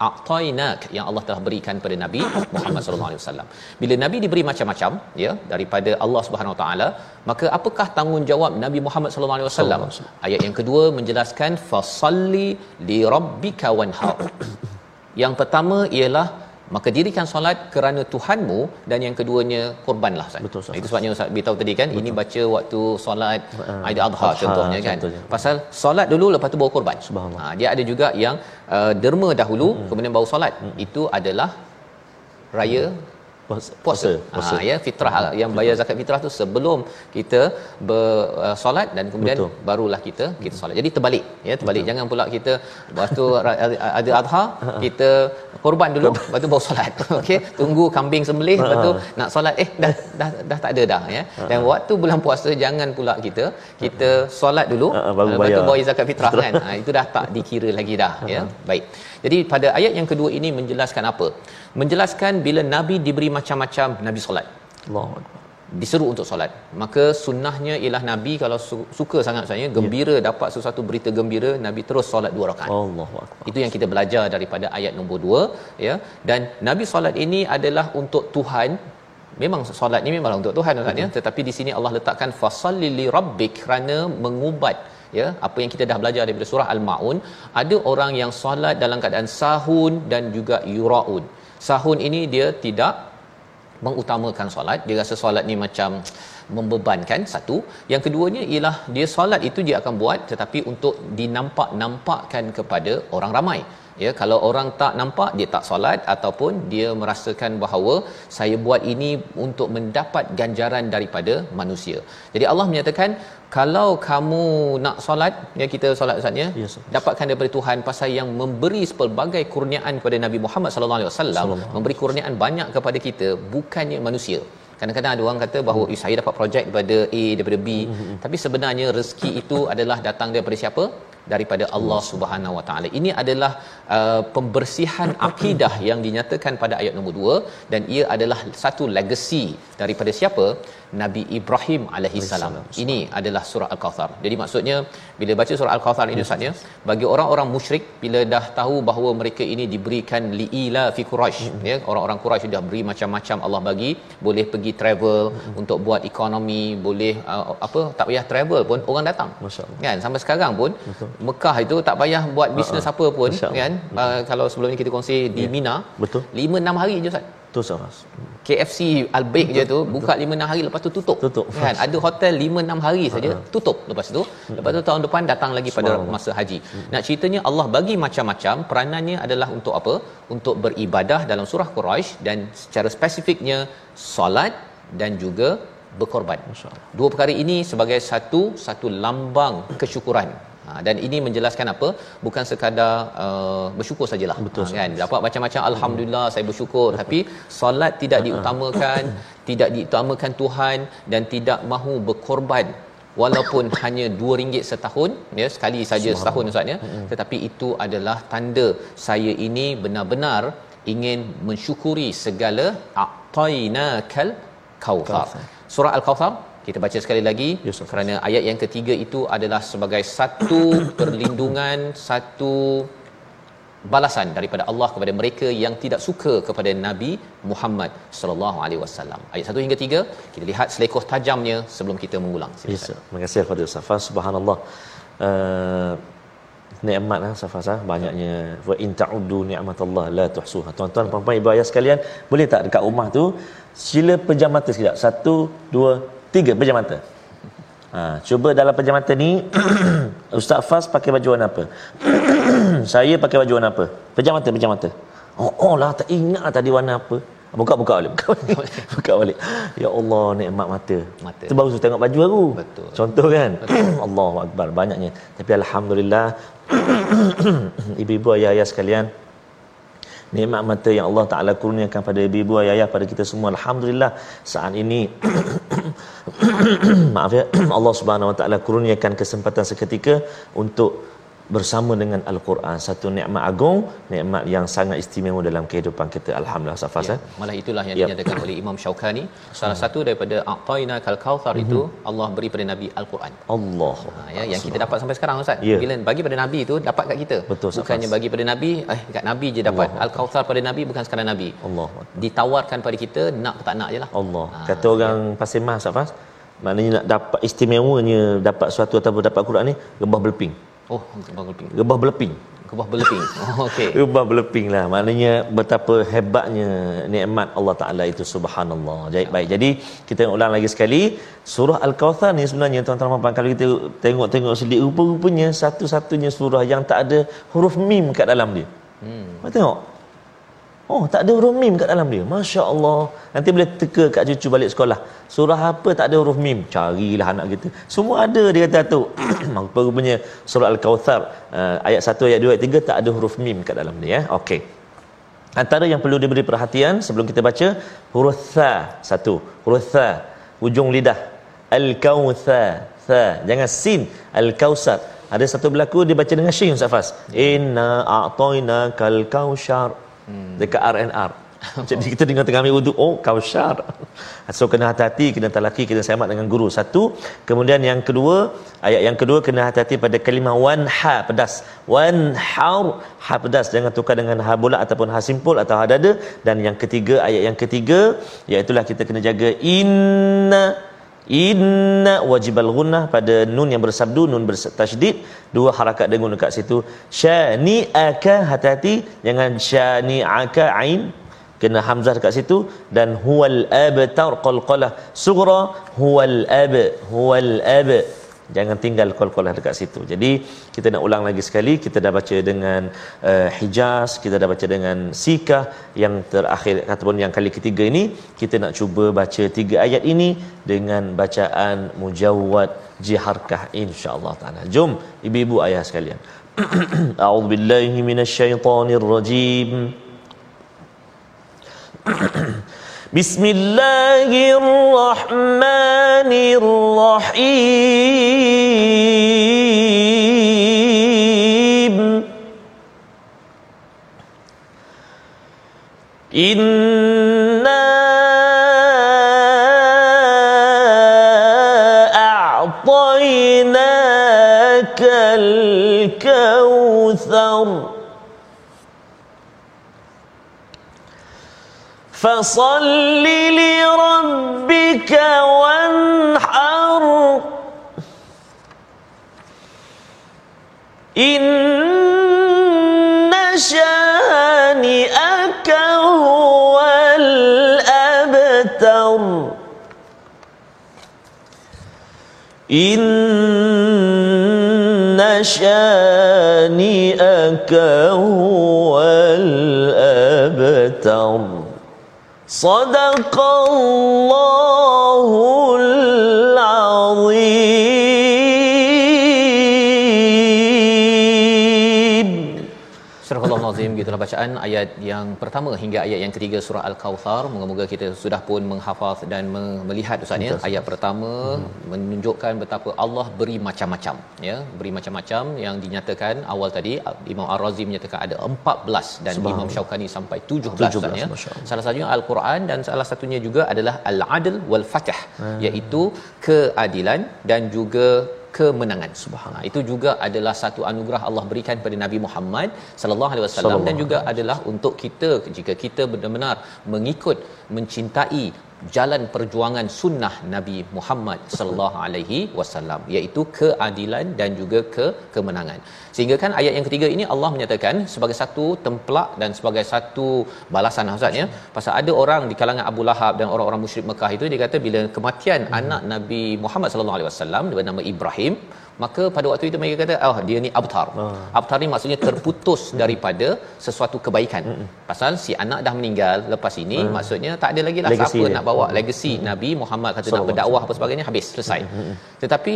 a'tainak yang Allah telah berikan kepada Nabi Muhammad sallallahu alaihi wasallam. Bila Nabi diberi macam-macam ya daripada Allah Subhanahu Wa taala, maka apakah tanggungjawab Nabi Muhammad sallallahu alaihi wasallam? Ayat yang kedua menjelaskan fasalli li rabbika wanhar. yang pertama ialah maka dirikan solat kerana Tuhanmu dan yang keduanya korbanlah Ustaz. Betul, Ustaz. Itu sebabnya Ustaz beritahu tadi kan Betul. ini baca waktu solat uh, Aidil Adha contohnya kan. Contohnya. Pasal solat dulu lepas tu baru korban. Ha, dia ada juga yang uh, derma dahulu hmm. kemudian baru solat. Hmm. Itu adalah raya hmm puasa, puasa. puasa. Ha, ya fitrah hmm. yang bayar zakat fitrah tu sebelum kita bersolat uh, dan kemudian Betul. barulah kita kita solat. Jadi terbalik ya terbalik Betul. jangan pula kita waktu ada adha kita korban dulu lepas tu baru solat. Okey tunggu kambing sembelih lepas tu nak solat eh dah dah dah tak ada dah ya. Dan waktu bulan puasa jangan pula kita kita solat dulu baru lepas tu bayar zakat fitrah kan. Ha, itu dah tak dikira lagi dah ya. Baik. Jadi pada ayat yang kedua ini menjelaskan apa? Menjelaskan bila Nabi diberi macam-macam Nabi solat. Allahu Diseru untuk solat. Maka sunnahnya ialah Nabi kalau suka sangat saya gembira ya. dapat sesuatu berita gembira Nabi terus solat dua rakaat. Itu yang kita belajar daripada ayat nombor dua, ya. Dan Nabi solat ini adalah untuk Tuhan memang solat ni memang untuk Tuhan Ustaz ya tetapi di sini Allah letakkan fasalli li rabbik kerana mengubat ya apa yang kita dah belajar daripada surah al-maun ada orang yang solat dalam keadaan sahun dan juga yuraun. Sahun ini dia tidak mengutamakan solat dia rasa solat ni macam membebankan satu. Yang keduanya ialah dia solat itu dia akan buat tetapi untuk dinampak-nampakkan kepada orang ramai. Ya kalau orang tak nampak dia tak solat ataupun dia merasakan bahawa saya buat ini untuk mendapat ganjaran daripada manusia. Jadi Allah menyatakan kalau kamu nak solat ya kita solat ustaz ya Yes, dapatkan daripada Tuhan pasal yang memberi pelbagai kurniaan kepada Nabi Muhammad sallallahu alaihi wasallam memberi kurniaan banyak kepada kita bukannya manusia. Kadang-kadang ada orang kata bahawa saya dapat projek daripada A daripada B. Hmm. tapi sebenarnya rezeki itu adalah datang daripada siapa daripada Allah Subhanahu Wa Taala. Ini adalah uh, pembersihan akidah yang dinyatakan pada ayat nombor 2 dan ia adalah satu legacy daripada siapa? Nabi Ibrahim alaihi salam. Ini adalah surah Al-Kautsar. Jadi maksudnya bila baca surah Al-Kautsar ini Ustaz ya, bagi orang-orang musyrik bila dah tahu bahawa mereka ini diberikan liila fi Quraisy ya, orang-orang Quraisy sudah beri macam-macam Allah bagi, boleh pergi travel untuk buat ekonomi, boleh uh, apa tak payah travel pun orang datang. Masya-Allah. Kan sampai sekarang pun Betul. Mekah itu tak payah buat bisnes uh-huh. apa pun kan. Uh, kalau sebelum ni kita kongsi di Mina, Betul. 5 6 hari je Ustaz. Tu Safas. KFC Albaik je tu buka 5 6 hari lepas tu tutup. Tutup. Kan ada hotel 5 6 hari saja tutup lepas tu. Lepas tu tahun depan datang lagi pada masa haji. Nak ceritanya Allah bagi macam-macam peranannya adalah untuk apa? Untuk beribadah dalam surah Quraisy dan secara spesifiknya solat dan juga berkorban. Dua perkara ini sebagai satu satu lambang kesyukuran. Ha, dan ini menjelaskan apa? Bukan sekadar uh, bersyukur sajalah. Betul, ha, kan? Dapat macam-macam alhamdulillah saya bersyukur. Tapi solat tidak diutamakan, tidak diutamakan Tuhan dan tidak mahu berkorban walaupun hanya RM2 setahun ya sekali saja setahun ustaz ya. Tetapi itu adalah tanda saya ini benar-benar ingin mensyukuri segala a'tainakal kautsar. Surah al-kautsar kita baca sekali lagi Yes, kerana ayat yang ketiga itu adalah sebagai satu perlindungan satu balasan daripada Allah kepada mereka yang tidak suka kepada Nabi Muhammad sallallahu alaihi wasallam. Ayat 1 hingga 3 kita lihat selekoh tajamnya sebelum kita mengulang. Yes, Silakan. sir. Terima kasih kepada Safas. Subhanallah. Uh, nikmat lah Safas ah banyaknya wa in ta'uddu ni'matallah la tuhsuha. Tuan-tuan puan-puan ibu ayah sekalian, boleh tak dekat rumah tu sila pejam mata sekejap. Satu, dua, tiga pejam mata. Ha, cuba dalam pejam mata ni Ustaz Fas pakai baju warna apa? Saya pakai baju warna apa? Pejam mata, pejam mata. Oh, oh lah tak ingat lah tadi warna apa. Buka buka balik. Buka balik. buka balik. Ya Allah nikmat mata. Mata. Tu baru tengok baju baru. Betul. Contoh kan? Allahu akbar banyaknya. Tapi alhamdulillah ibu-ibu ayah-ayah sekalian nikmat mata yang Allah Taala kurniakan pada ibu-ibu ayah-ayah pada kita semua alhamdulillah saat ini maaf ya Allah Subhanahu Wa Taala kurniakan kesempatan seketika untuk bersama dengan al-Quran satu nikmat agung nikmat yang sangat istimewa dalam kehidupan kita alhamdulillah safas Ya, ya. malah itulah yang Ya. dinyatakan oleh Imam Syaukani salah satu daripada a'taina kal kautsar itu Allah beri pada Nabi Al-Quran. Allah Ha, ya yang kita dapat sampai sekarang ustaz. Ya. Bila bagi pada nabi tu dapat kat kita. Betul, Bukannya bagi pada nabi eh kat nabi je dapat. Al-Kautsar pada nabi bukan sekadar nabi. Allah Ditawarkan pada kita nak tak nak je lah. Allah. Ha, Kata orang Pasir Mas Safas, maknanya nak dapat istimewanya dapat suatu ataupun dapat Quran ni gebah berleping. Oh, gebah berleping. Gebah berleping. Gebah berleping. Oh, okey. Gebah berleping lah. Maknanya betapa hebatnya nikmat Allah Taala itu subhanallah. Baik baik. Jadi kita ulang lagi sekali surah Al-Kautsar ni sebenarnya tuan-tuan puan kalau kita tengok-tengok sedikit rupa-rupanya satu-satunya surah yang tak ada huruf mim kat dalam dia. Hmm. Tengok. Oh, tak ada huruf mim kat dalam dia. Masya Allah. Nanti boleh teka kat cucu balik sekolah. Surah apa tak ada huruf mim? Carilah anak kita. Semua ada dia kata tu. Rupanya surah Al-Kawthar uh, ayat 1, ayat 2, ayat 3 tak ada huruf mim kat dalam dia. Ya? Okey. Antara yang perlu diberi perhatian sebelum kita baca huruf tha satu huruf tha hujung lidah al-kautsar tha jangan sin al-kausar ada satu berlaku dia baca dengan shin Ustaz Fas inna a'tayna kal kautsar dekat RNR jadi kita dengar tengah ambil wuduk. Oh kautsar so kena hati-hati kena talaki kena semat dengan guru. Satu. Kemudian yang kedua ayat yang kedua kena hati-hati pada kalimah wanha pedas. Wanhar ha pedas. Jangan tukar dengan ha bulat ataupun ha simpul atau ha dada. Dan yang ketiga ayat yang ketiga iaitu kita kena jaga inna inna wajibal gunnah pada nun yang bersabdu nun bertasydid dua harakat dengung dekat situ. Syani aka hati-hati. Jangan syani aka ain. Kena hamzah dekat situ. Dan huwal abtar qalqalah sughra. Huwal ab huwal ab jangan tinggal call-call dekat situ. Jadi kita nak ulang lagi sekali kita dah baca dengan uh, Hijaz kita dah baca dengan Sikah yang terakhir ataupun yang kali ketiga ini. Kita nak cuba baca tiga ayat ini dengan bacaan mujawwad jiharkah insyaallah taala. Jom ibu-ibu ayah sekalian. A'udzubillahi minasyaitonirrajim بسم الله الرحمن الرحيم. إنا أعطيناك الكوثر. فصل لربك وانحر. إن شانئك هو الأبتر. إن شانئك هو الأبتر. صدق الله العظيم Al-Azim gitulah bacaan ayat yang pertama hingga ayat yang ketiga surah Al-Kautsar. Moga-moga kita sudah pun menghafaz dan melihat ustaz ya. Ayat pertama hmm. menunjukkan betapa Allah beri macam-macam ya, beri macam-macam yang dinyatakan awal tadi Imam Ar-Razi menyatakan ada 14 dan Imam Syaukani sampai 17, 17 ya. Salah satunya Al-Quran dan salah satunya juga adalah Al-Adl wal Fatah hmm. iaitu keadilan dan juga kemenangan. Subhanallah. Itu juga adalah satu anugerah Allah berikan kepada Nabi Muhammad sallallahu alaihi wasallam dan juga adalah untuk kita jika kita benar-benar mengikut mencintai jalan perjuangan sunnah Nabi Muhammad sallallahu alaihi wasallam iaitu keadilan dan juga ke kemenangan. Sehingga kan ayat yang ketiga ini Allah menyatakan sebagai satu templak dan sebagai satu balasan Ustaz ya. Pasal ada orang di kalangan Abu Lahab dan orang-orang musyrik Mekah itu dia kata bila kematian hmm. anak Nabi Muhammad sallallahu alaihi wasallam bernama Ibrahim maka pada waktu itu mereka kata oh dia ni abtar. Oh. Abtar ni maksudnya terputus daripada sesuatu kebaikan. Hmm. Pasal si anak dah meninggal lepas ini hmm. maksudnya tak ada lagi lah siapa nak bawa hmm. legacy hmm. Nabi Muhammad kata so, nak berdakwah apa sebagainya habis selesai. Hmm. Hmm. Tetapi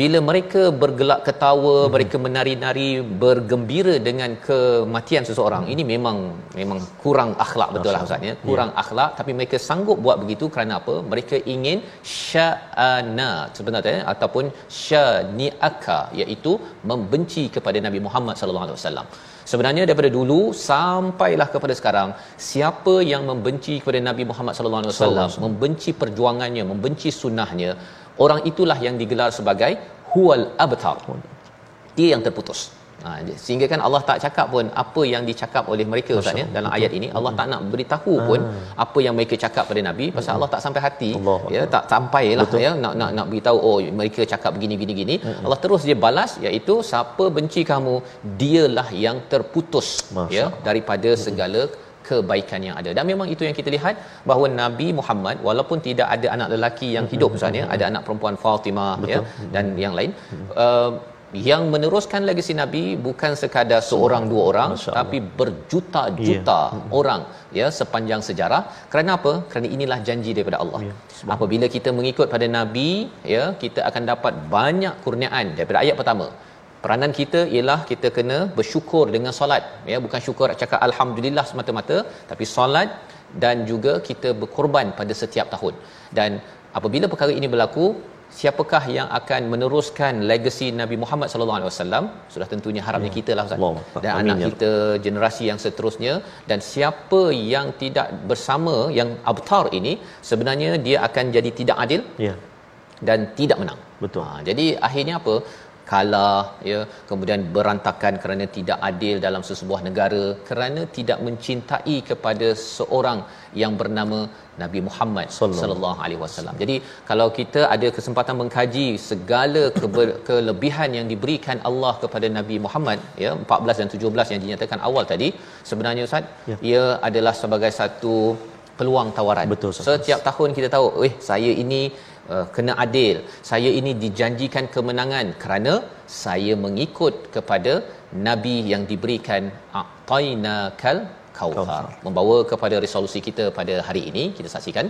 bila mereka bergelak ketawa, hmm. mereka menari-nari bergembira dengan kematian seseorang, ini memang memang kurang akhlak betul lah ustaz ya. Kurang yeah. akhlak tapi mereka sanggup buat begitu kerana apa? Mereka ingin sya'ana sebenarnya ataupun syani aka iaitu membenci kepada Nabi Muhammad sallallahu alaihi wasallam. Sebenarnya daripada dulu sampailah kepada sekarang siapa yang membenci kepada Nabi Muhammad sallallahu alaihi wasallam, membenci perjuangannya, membenci sunnahnya, orang itulah yang digelar sebagai huwal abtar. Dia yang terputus. Ha, sehingga kan Allah tak cakap pun apa yang dicakap oleh mereka Ustaz ya dalam ayat ini Allah tak nak beritahu pun ha. apa yang mereka cakap pada nabi pasal Allah tak sampai hati Allah. ya tak sampailah Betul. ya nak nak nak beritahu oh mereka cakap begini begini gini hmm. Allah terus dia balas iaitu siapa benci kamu dialah yang terputus Masya. ya daripada segala kebaikan yang ada dan memang itu yang kita lihat bahawa Nabi Muhammad walaupun tidak ada anak lelaki yang hidup misalnya ada anak perempuan Fatimah ya dan yang lain uh, yang meneruskan legasi nabi bukan sekadar seorang dua orang tapi berjuta-juta yeah. orang ya sepanjang sejarah. Kerana apa? Kerana inilah janji daripada Allah. Yeah. apabila kita mengikut pada nabi ya kita akan dapat banyak kurniaan daripada ayat pertama. Peranan kita ialah kita kena bersyukur dengan solat ya bukan syukur cakap alhamdulillah semata-mata tapi solat dan juga kita berkorban pada setiap tahun. Dan apabila perkara ini berlaku siapakah yang akan meneruskan legasi Nabi Muhammad sallallahu alaihi wasallam sudah tentunya harapnya ya. kita lah Ustaz Allah. dan Amin, anak ya. kita generasi yang seterusnya dan siapa yang tidak bersama yang abtar ini sebenarnya dia akan jadi tidak adil ya dan tidak menang betul ha, jadi akhirnya apa kalah ya kemudian berantakan kerana tidak adil dalam sesebuah negara kerana tidak mencintai kepada seorang yang bernama Nabi Muhammad sallallahu alaihi wasallam. Jadi kalau kita ada kesempatan mengkaji segala kebe- kelebihan yang diberikan Allah kepada Nabi Muhammad ya 14 dan 17 yang dinyatakan awal tadi sebenarnya ustaz ya. ia adalah sebagai satu peluang tawaran. Betul. Setiap tahun kita tahu, eh saya ini uh, kena adil. Saya ini dijanjikan kemenangan kerana saya mengikut kepada nabi yang diberikan atainakal kautsar. Membawa kepada resolusi kita pada hari ini kita saksikan.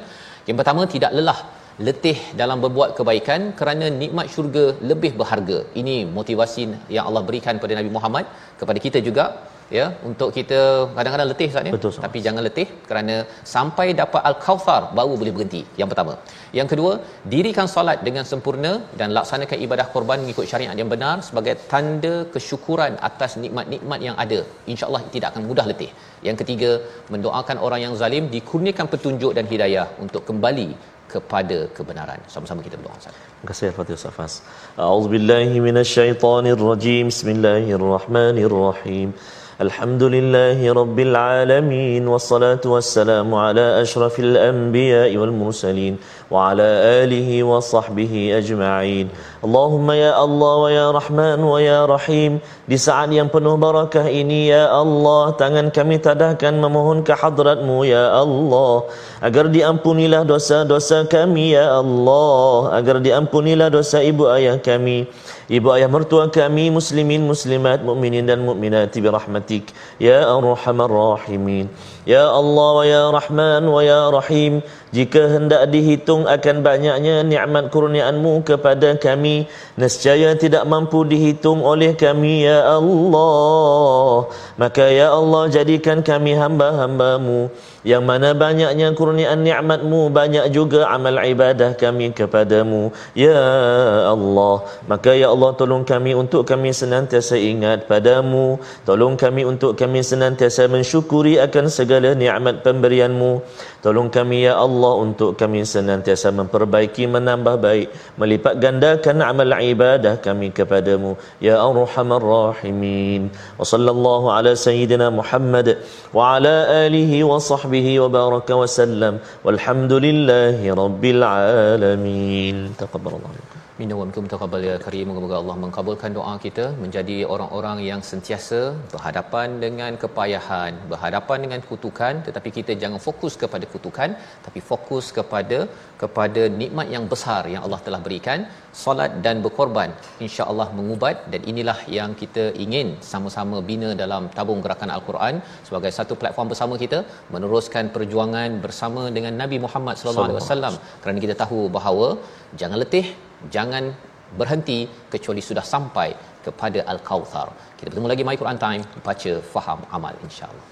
Yang pertama tidak lelah letih dalam berbuat kebaikan kerana nikmat syurga lebih berharga. Ini motivasi yang Allah berikan kepada Nabi Muhammad kepada kita juga ya untuk kita kadang-kadang letih Ustaz ya Betul, Ustaz. tapi jangan letih kerana sampai dapat al-kautsar baru boleh berhenti yang pertama yang kedua dirikan solat dengan sempurna dan laksanakan ibadah korban mengikut syariat yang benar sebagai tanda kesyukuran atas nikmat-nikmat yang ada insyaallah tidak akan mudah letih yang ketiga mendoakan orang yang zalim dikurniakan petunjuk dan hidayah untuk kembali kepada kebenaran sama-sama kita berdoa Terima kasih Al-Fatihah Ustaz Fas. A'udzu billahi minasyaitonir rajim. Bismillahirrahmanirrahim. Wassalamu ala asyrafil anbiya'i wal mursalin wa ala alihi wa sahbihi ajma'in. Allahumma ya Allah wa ya Rahman wa ya Rahim. Di saat yang penuh barakah ini ya Allah, tangan kami tadahkan memohon ke hadratmu ya Allah agar diampunilah dosa-dosa kami ya Allah, agar diampunilah dosa ibu ayah kami, ibu ayah mertua kami, muslimin, muslimat, mukminin dan mukminat bi rahmatik ya arhamar rahimin. Ya Allah wa ya Rahman wa ya Rahim Jika hendak dihitung akan banyaknya nikmat kurniaanmu kepada kami Nescaya tidak mampu dihitung oleh kami ya Allah. Maka ya Allah jadikan kami hamba-hambamu. Yang mana banyaknya kurniaan nikmatmu Banyak juga amal ibadah kami kepadamu Ya Allah. Maka ya Allah tolong kami untuk kami senantiasa ingat padamu. Tolong kami untuk kami senantiasa mensyukuri akan segala nikmat pemberianmu. Tolong kami ya Allah untuk kami senantiasa memperbaiki menambah baik Melipat gandakan amal ibadah kami kepadamu. Ya Arhamar Rahimin. Wa sallallahu ala Sayyidina Muhammad Wa ala alihi wa sahbihi wa baraka wa sallam. Walhamdulillahi Rabbil Alamin. Taqabbalallah Minna wa minkum taqabbal ya karim. Moga-moga Allah mengabulkan doa kita menjadi orang-orang yang sentiasa berhadapan dengan kepayahan, berhadapan dengan kutukan. Tetapi kita jangan fokus kepada kutukan tapi fokus kepada kepada nikmat yang besar yang Allah telah berikan, solat dan berkorban insya-Allah mengubat. Dan inilah yang kita ingin sama-sama bina dalam tabung gerakan Al-Quran sebagai satu platform bersama kita meneruskan perjuangan bersama dengan Nabi Muhammad sallallahu alaihi wasallam. Kerana kita tahu bahawa jangan letih jangan berhenti kecuali sudah sampai kepada al-kautsar. Kita bertemu lagi My Quran Time baca faham amal insya-Allah.